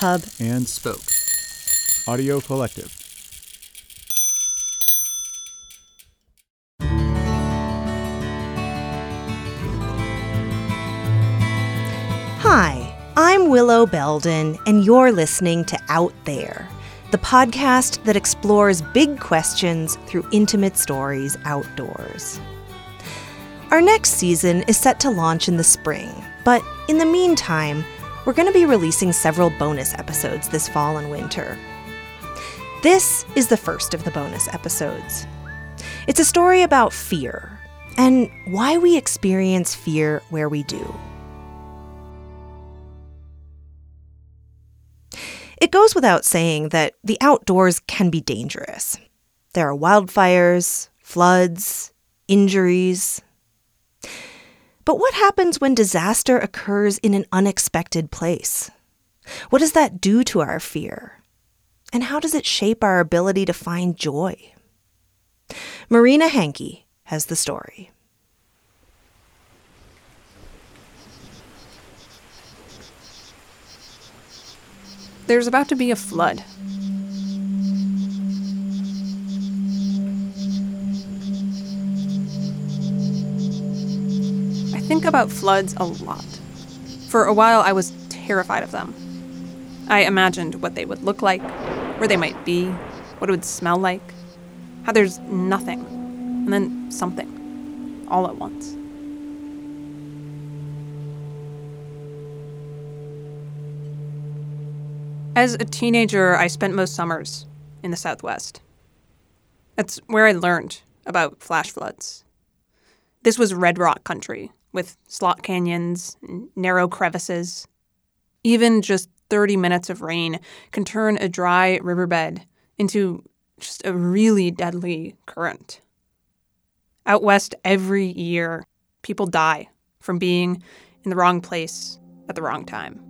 Hub, and Spoke. Audio Collective. Hi, I'm Willow Belden, and you're listening to Out There, the podcast that explores big questions through intimate stories outdoors. Our next season is set to launch in the spring, but in the meantime, we're going to be releasing several bonus episodes this fall and winter. This is the first of the bonus episodes. It's a story about fear and why we experience fear where we do. It goes without saying that the outdoors can be dangerous. There are wildfires, floods, injuries. But what happens when disaster occurs in an unexpected place? What does that do to our fear? And how does it shape our ability to find joy? Marina Hankey has the story. There's about to be a flood. Think about floods a lot. For a while, I was terrified of them. I imagined what they would look like, where they might be, what it would smell like, how there's nothing, and then something, all at once. As a teenager, I spent most summers in the Southwest. That's where I learned about flash floods. This was red rock country with slot canyons narrow crevices. Even just 30 minutes of rain can turn a dry riverbed into just a really deadly current. Out west, every year, people die from being in the wrong place at the wrong time.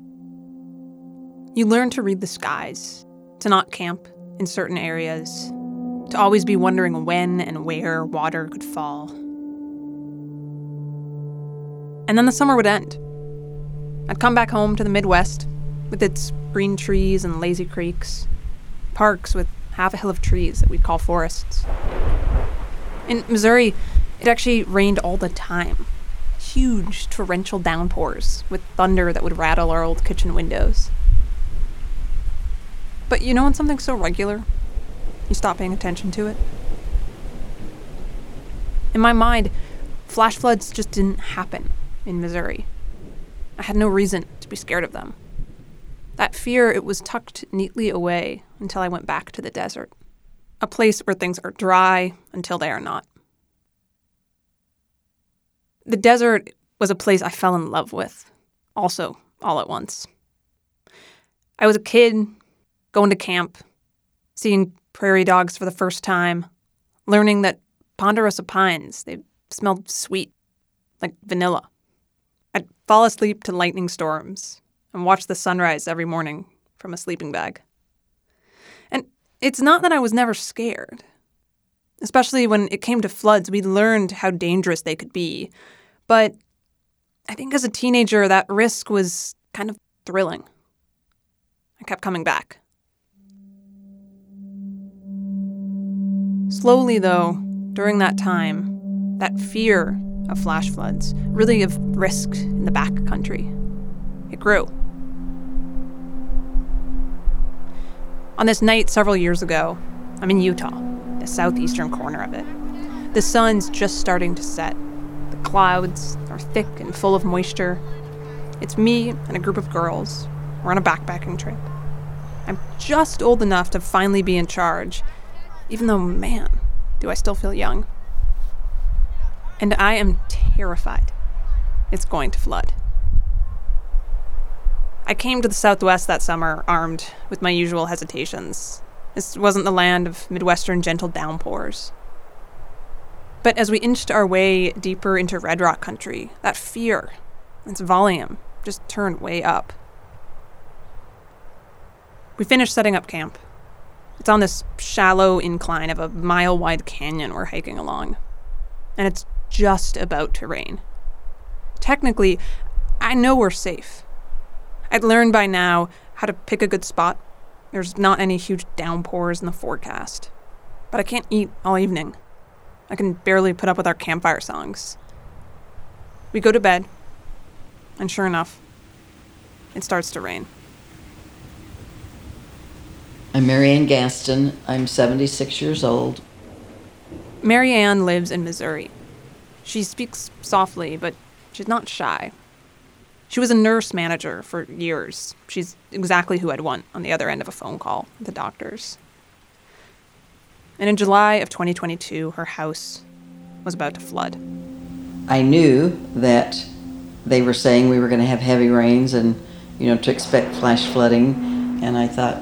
You learn to read the skies, to not camp in certain areas, to always be wondering when and where water could fall. And then the summer would end. I'd come back home to the Midwest with its green trees and lazy creeks, parks with half a hill of trees that we'd call forests. In Missouri, it actually rained all the time. Huge torrential downpours with thunder that would rattle our old kitchen windows. But you know when something's so regular, you stop paying attention to it? In my mind, flash floods just didn't happen in Missouri. I had no reason to be scared of them. That fear, it was tucked neatly away until I went back to the desert, a place where things are dry until they are not. The desert was a place I fell in love with, also all at once. I was a kid going to camp, seeing prairie dogs for the first time, learning that ponderosa pines, they smelled sweet, like vanilla. Fall asleep to lightning storms and watch the sunrise every morning from a sleeping bag. And it's not that I was never scared. Especially when it came to floods, we learned how dangerous they could be. But I think as a teenager, that risk was kind of thrilling. I kept coming back. Slowly, though, during that time, that fear of flash floods, really of risk in the back country, it grew. On this night several years ago, I'm in Utah, the southeastern corner of it. The sun's just starting to set. The clouds are thick and full of moisture. It's me and a group of girls. We're on a backpacking trip. I'm just old enough to finally be in charge, even though, man, do I still feel young. And I am terrified it's going to flood. I came to the Southwest that summer armed with my usual hesitations. This wasn't the land of Midwestern gentle downpours. But as we inched our way deeper into Red Rock country, that fear, its volume, just turned way up. We finished setting up camp, it's on this shallow incline of a mile wide canyon we're hiking along. And it's just about to rain. Technically, I know we're safe. I'd learned by now how to pick a good spot. There's not any huge downpours in the forecast. But I can't eat all evening. I can barely put up with our campfire songs. We go to bed, and sure enough, it starts to rain. I'm Marianne Gaston. I'm 76 years old. Marianne lives in Missouri. She speaks softly, but she's not shy. She was a nurse manager for years. She's exactly who I'd want on the other end of a phone call, the doctors. And in July of 2022, her house was about to flood. I knew that they were saying we were going to have heavy rains and, you know, to expect flash flooding. And I thought,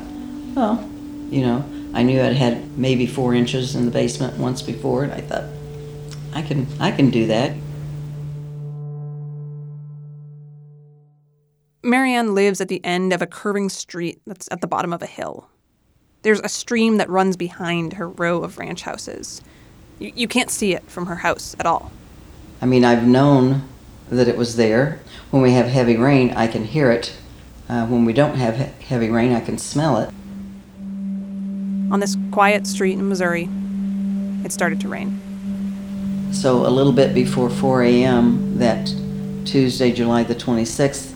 well, you know, I knew I'd had maybe four inches in the basement once before, and I thought, I can, I can do that. Marianne lives at the end of a curving street that's at the bottom of a hill. There's a stream that runs behind her row of ranch houses. You, you can't see it from her house at all. I mean, I've known that it was there. When we have heavy rain, I can hear it. Uh, when we don't have he- heavy rain, I can smell it. On this quiet street in Missouri, it started to rain. So, a little bit before 4 a.m. that Tuesday, July the 26th,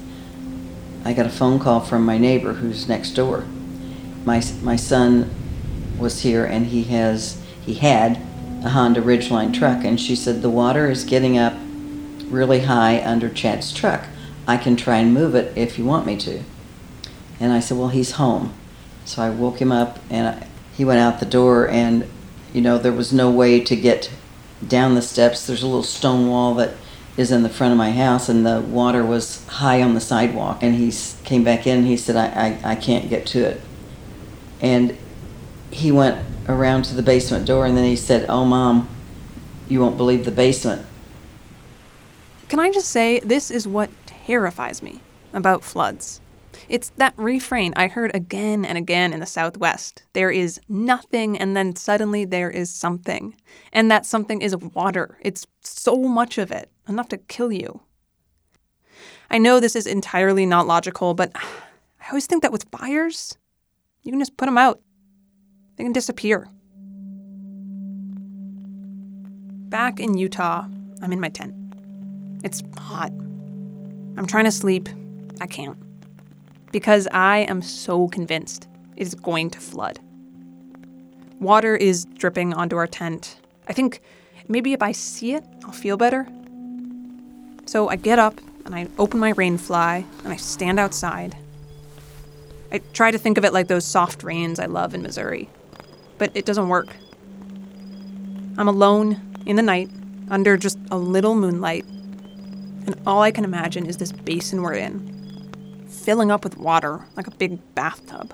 I got a phone call from my neighbor who's next door. My, my son was here and he has he had a Honda Ridgeline truck and she said the water is getting up really high under Chad's truck. I can try and move it if you want me to. And I said, well, he's home. So I woke him up and I, he went out the door and you know there was no way to get down the steps. There's a little stone wall that is in the front of my house and the water was high on the sidewalk and he came back in and he said I, I, I can't get to it and he went around to the basement door and then he said oh mom you won't believe the basement Can I just say, this is what terrifies me about floods. It's that refrain I heard again and again in the Southwest. There is nothing, and then suddenly there is something. And that something is water. It's so much of it, enough to kill you. I know this is entirely not logical, but I always think that with fires, you can just put them out, they can disappear. Back in Utah, I'm in my tent. It's hot. I'm trying to sleep. I can't. Because I am so convinced it is going to flood. Water is dripping onto our tent. I think maybe if I see it, I'll feel better. So I get up and I open my rain fly and I stand outside. I try to think of it like those soft rains I love in Missouri, but it doesn't work. I'm alone in the night under just a little moonlight, and all I can imagine is this basin we're in, filling up with water like a big bathtub.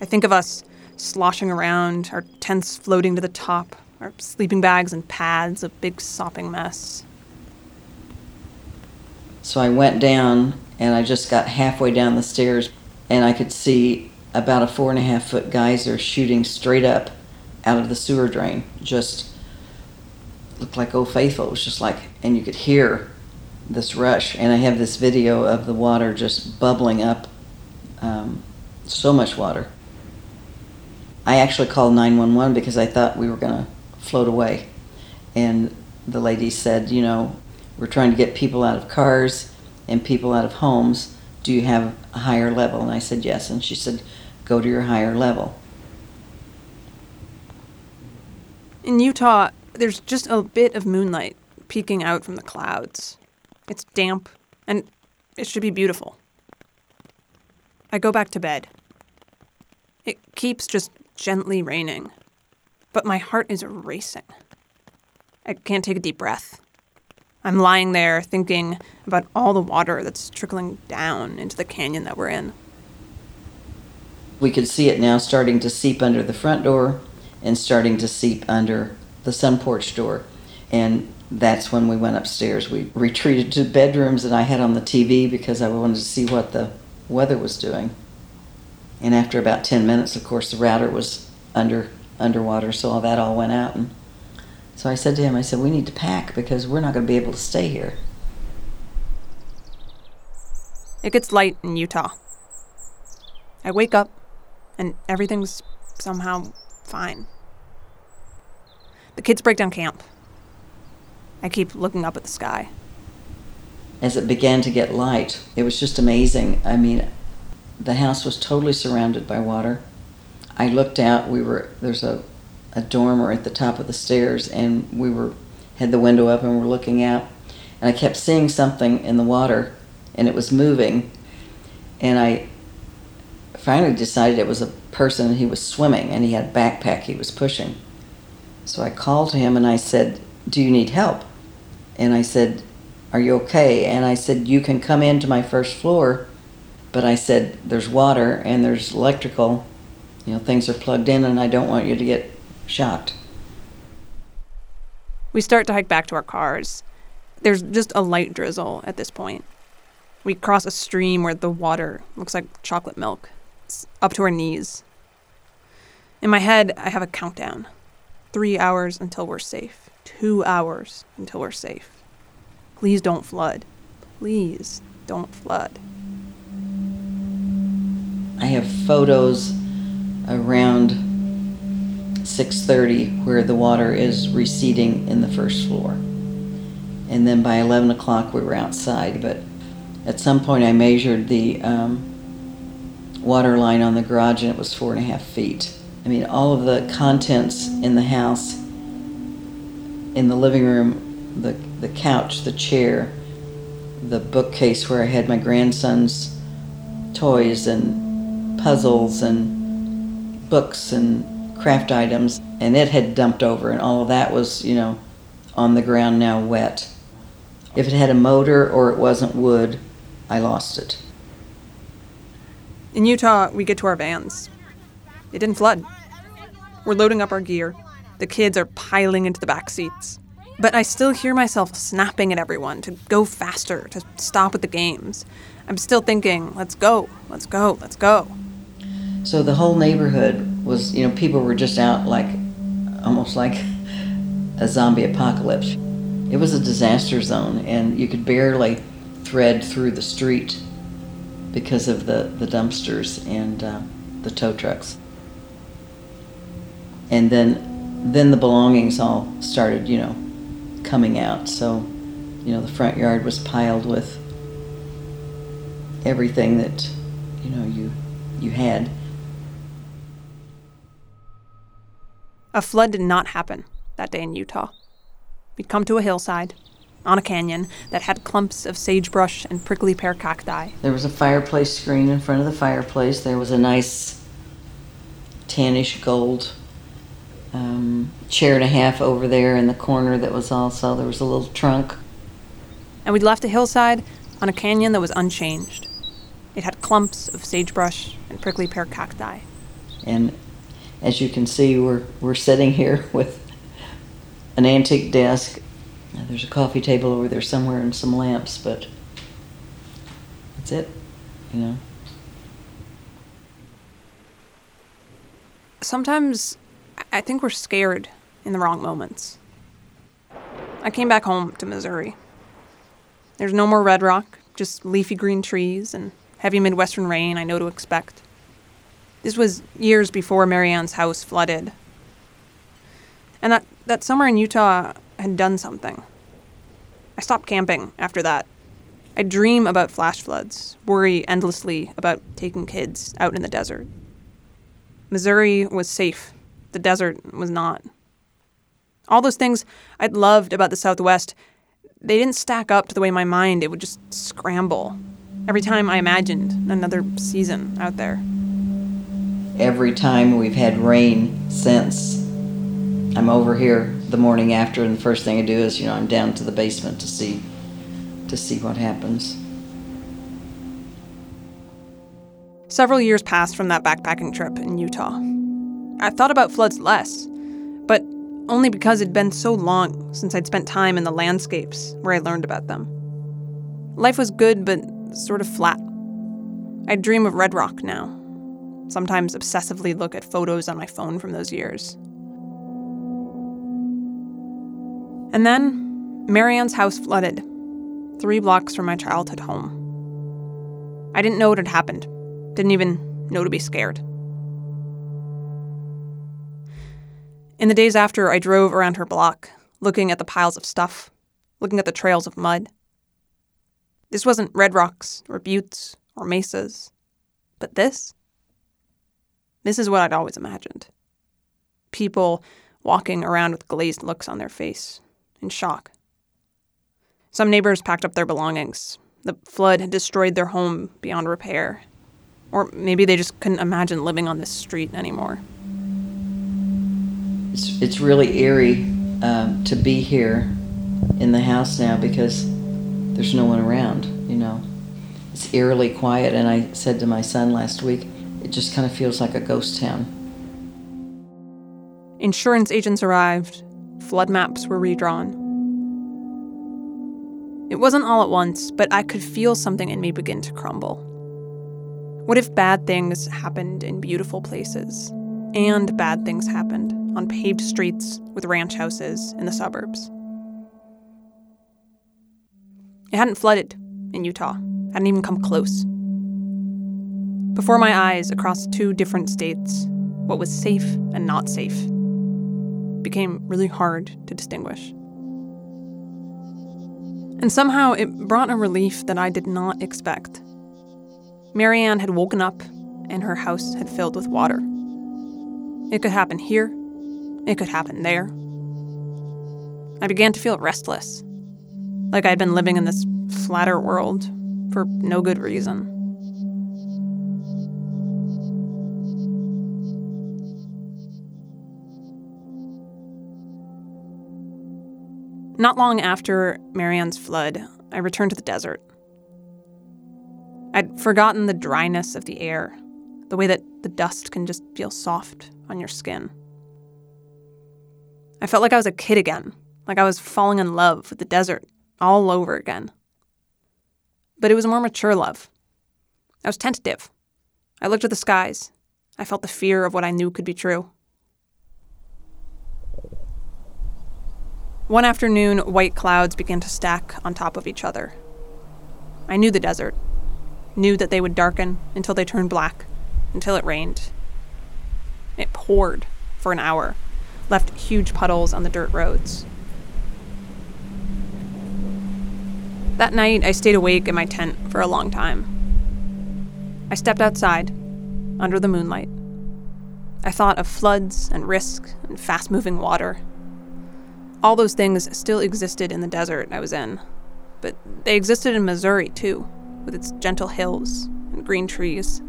I think of us sloshing around, our tents floating to the top, our sleeping bags and pads a big sopping mess. so i went down and i just got halfway down the stairs and i could see about a four and a half foot geyser shooting straight up out of the sewer drain just looked like old faithful it was just like and you could hear this rush and i have this video of the water just bubbling up um, so much water. I actually called 911 because i thought we were going to float away. And the lady said you know we're trying to get people out of cars and people out of homes. Do you have a higher level? And i said yes. And she said go to your higher level. In Utah, there's just a bit of moonlight peeking out from the clouds. It's damp, and it should be beautiful. I go back to bed. It keeps just gently raining, but my heart is racing. I can't take a deep breath. I'm lying there thinking about all the water that's trickling down into the canyon that we're in. we could see it now starting to seep under the front door and starting to seep under the sun porch door and that's when we went upstairs we retreated to bedrooms and i had on the tv because i wanted to see what the weather was doing and after about 10 minutes of course the router was under underwater so all that all went out and so i said to him i said we need to pack because we're not going to be able to stay here It gets light in Utah. I wake up and everything's somehow fine. The kids break down camp. I keep looking up at the sky. As it began to get light, it was just amazing. I mean, the house was totally surrounded by water. I looked out. We were there's a a dormer at the top of the stairs, and we were had the window up and we're looking out. And I kept seeing something in the water, and it was moving. And I finally decided it was a person. He was swimming, and he had a backpack he was pushing. So I called him and I said, "Do you need help?" And I said, "Are you okay?" And I said, "You can come into my first floor." But I said, "There's water and there's electrical. You know, things are plugged in, and I don't want you to get shocked." We start to hike back to our cars. There's just a light drizzle at this point. We cross a stream where the water looks like chocolate milk. It's up to our knees. In my head, I have a countdown three hours until we're safe, two hours until we're safe. Please don't flood. Please don't flood. I have photos around 6:30 where the water is receding in the first floor, and then by 11 o'clock we were outside. But at some point I measured the um, water line on the garage and it was four and a half feet. I mean, all of the contents in the house, in the living room, the the couch, the chair, the bookcase where I had my grandson's toys and puzzles and books and craft items, and it had dumped over, and all of that was, you know, on the ground now wet. If it had a motor or it wasn't wood, I lost it. In Utah, we get to our vans. It didn't flood. We're loading up our gear. The kids are piling into the back seats. But I still hear myself snapping at everyone to go faster, to stop with the games. I'm still thinking, let's go, let's go, let's go. So the whole neighborhood was, you know, people were just out like almost like a zombie apocalypse. It was a disaster zone, and you could barely thread through the street because of the, the dumpsters and uh, the tow trucks. And then, then the belongings all started, you know, coming out. So, you know, the front yard was piled with everything that, you know, you you had. A flood did not happen that day in Utah. We'd come to a hillside on a canyon that had clumps of sagebrush and prickly pear cacti. There was a fireplace screen in front of the fireplace. There was a nice tannish gold um, chair and a half over there in the corner that was also, there was a little trunk. And we'd left a hillside on a canyon that was unchanged. It had clumps of sagebrush and prickly pear cacti. And as you can see, we're, we're sitting here with an antique desk. There's a coffee table over there somewhere and some lamps, but that's it, you know. Sometimes I think we're scared in the wrong moments. I came back home to Missouri. There's no more red rock, just leafy green trees and heavy Midwestern rain I know to expect. This was years before Marianne's house flooded. And that, that summer in Utah had done something. I stopped camping after that. I dream about flash floods, worry endlessly about taking kids out in the desert. Missouri was safe, the desert was not. All those things I'd loved about the Southwest, they didn't stack up to the way my mind it would just scramble every time I imagined another season out there every time we've had rain since I'm over here the morning after, and the first thing I do is, you know, I'm down to the basement to see to see what happens. Several years passed from that backpacking trip in Utah. I thought about floods less, but only because it'd been so long since I'd spent time in the landscapes where I learned about them. Life was good, but sort of flat. I dream of Red Rock now, sometimes obsessively look at photos on my phone from those years. And then, Marianne's house flooded, three blocks from my childhood home. I didn't know what had happened, didn't even know to be scared. In the days after, I drove around her block, looking at the piles of stuff, looking at the trails of mud. This wasn't red rocks or buttes or mesas, but this? This is what I'd always imagined. People walking around with glazed looks on their face, in shock. Some neighbors packed up their belongings. The flood had destroyed their home beyond repair. Or maybe they just couldn't imagine living on this street anymore it's, it's really eerie um, to be here in the house now because there's no one around, you know. It's eerily quiet, and I said to my son last week, it just kind of feels like a ghost town. Insurance agents arrived, flood maps were redrawn. It wasn't all at once, but I could feel something in me begin to crumble. What if bad things happened in beautiful places, and bad things happened on paved streets with ranch houses in the suburbs. It hadn't flooded in Utah, hadn't even come close. Before my eyes, across two different states, what was safe and not safe became really hard to distinguish. And somehow it brought a relief that I did not expect. Marianne had woken up and her house had filled with water. It could happen here, it could happen there. I began to feel restless, like I'd been living in this flatter world for no good reason. Not long after Marianne's flood, I returned to the desert. I'd forgotten the dryness of the air, the way that the dust can just feel soft on your skin. I felt like I was a kid again, like I was falling in love with the desert all over again. But it was a more mature love. I was tentative. I looked at the skies. I felt the fear of what I knew could be true. One afternoon, white clouds began to stack on top of each other. I knew the desert, knew that they would darken until they turned black, until it rained. It poured for an hour left huge puddles on the dirt roads. That night, I stayed awake in my tent for a long time. I stepped outside, under the moonlight. I thought of floods and risk and fast moving water. All those things still existed in the desert I was in, but they existed in Missouri too, with its gentle hills and green trees.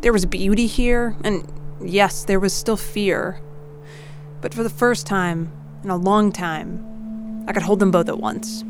There was beauty here, and yes, there was still fear, but for the first time in a long time, I could hold them both at once.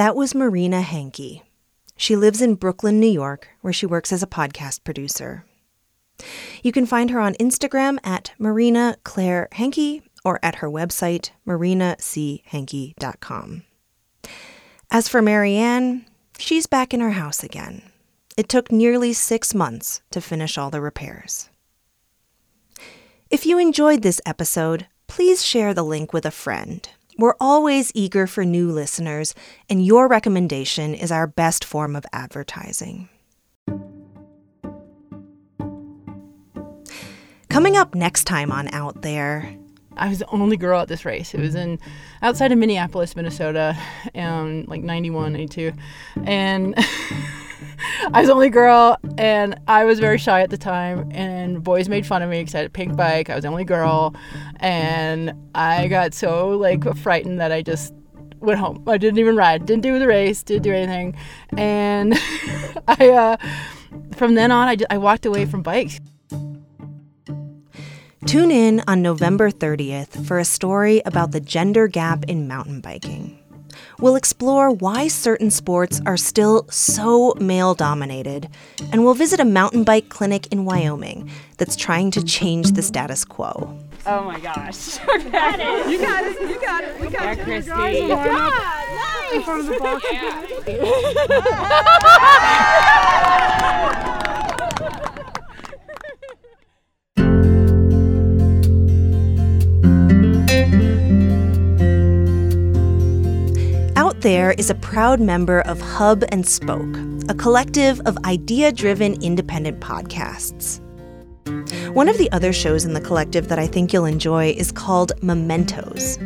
That was Marina Hankey. She lives in Brooklyn, New York, where she works as a podcast producer. You can find her on Instagram at Marina Claire Hankey or at her website, marinachhankey.com. As for Marianne, she's back in her house again. It took nearly six months to finish all the repairs. If you enjoyed this episode, please share the link with a friend. We're always eager for new listeners, and your recommendation is our best form of advertising. Coming up next time on Out There. I was the only girl at this race. It was in outside of Minneapolis, Minnesota, in like 91, 92. And I was the only girl, and I was very shy at the time. And boys made fun of me because I had a pink bike. I was the only girl, and I got so like frightened that I just went home. I didn't even ride, didn't do the race, didn't do anything, and I uh, from then on I, I walked away from bikes. Tune in on November 30th for a story about the gender gap in mountain biking. We'll explore why certain sports are still so male dominated, and we'll visit a mountain bike clinic in Wyoming that's trying to change the status quo. Oh my gosh. Okay. You got it. You got it. We got it. Christy. Yeah, In front of the box. There is a proud member of Hub and Spoke, a collective of idea driven independent podcasts. One of the other shows in the collective that I think you'll enjoy is called Mementos.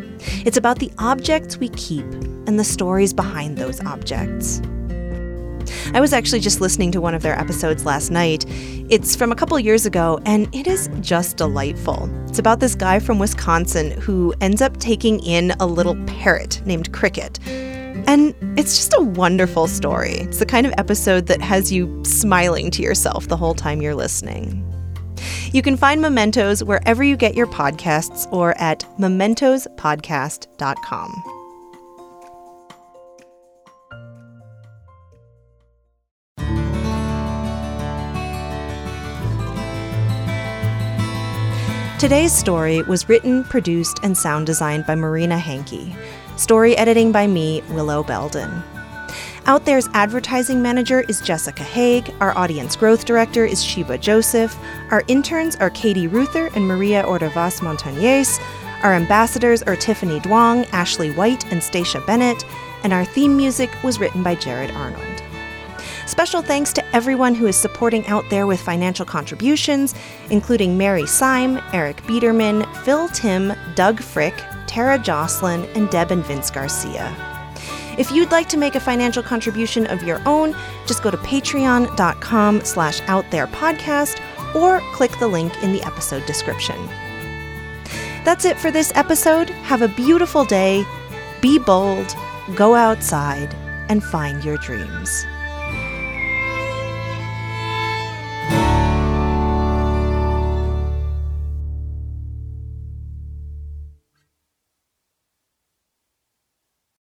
It's about the objects we keep and the stories behind those objects. I was actually just listening to one of their episodes last night. It's from a couple years ago, and it is just delightful. It's about this guy from Wisconsin who ends up taking in a little parrot named Cricket. And it's just a wonderful story. It's the kind of episode that has you smiling to yourself the whole time you're listening. You can find Mementos wherever you get your podcasts or at mementospodcast.com. Today's story was written, produced, and sound designed by Marina Hankey. Story editing by me, Willow Belden. Out There's advertising manager is Jessica Haig. Our audience growth director is Sheba Joseph. Our interns are Katie Ruther and Maria Ordovas Montañez. Our ambassadors are Tiffany Duong, Ashley White, and Stacia Bennett. And our theme music was written by Jared Arnold. Special thanks to everyone who is supporting Out There with financial contributions, including Mary Syme, Eric Biederman, Phil Tim, Doug Frick, Tara Jocelyn, and Deb and Vince Garcia. If you'd like to make a financial contribution of your own, just go to patreon.com slash outtherepodcast or click the link in the episode description. That's it for this episode. Have a beautiful day, be bold, go outside, and find your dreams.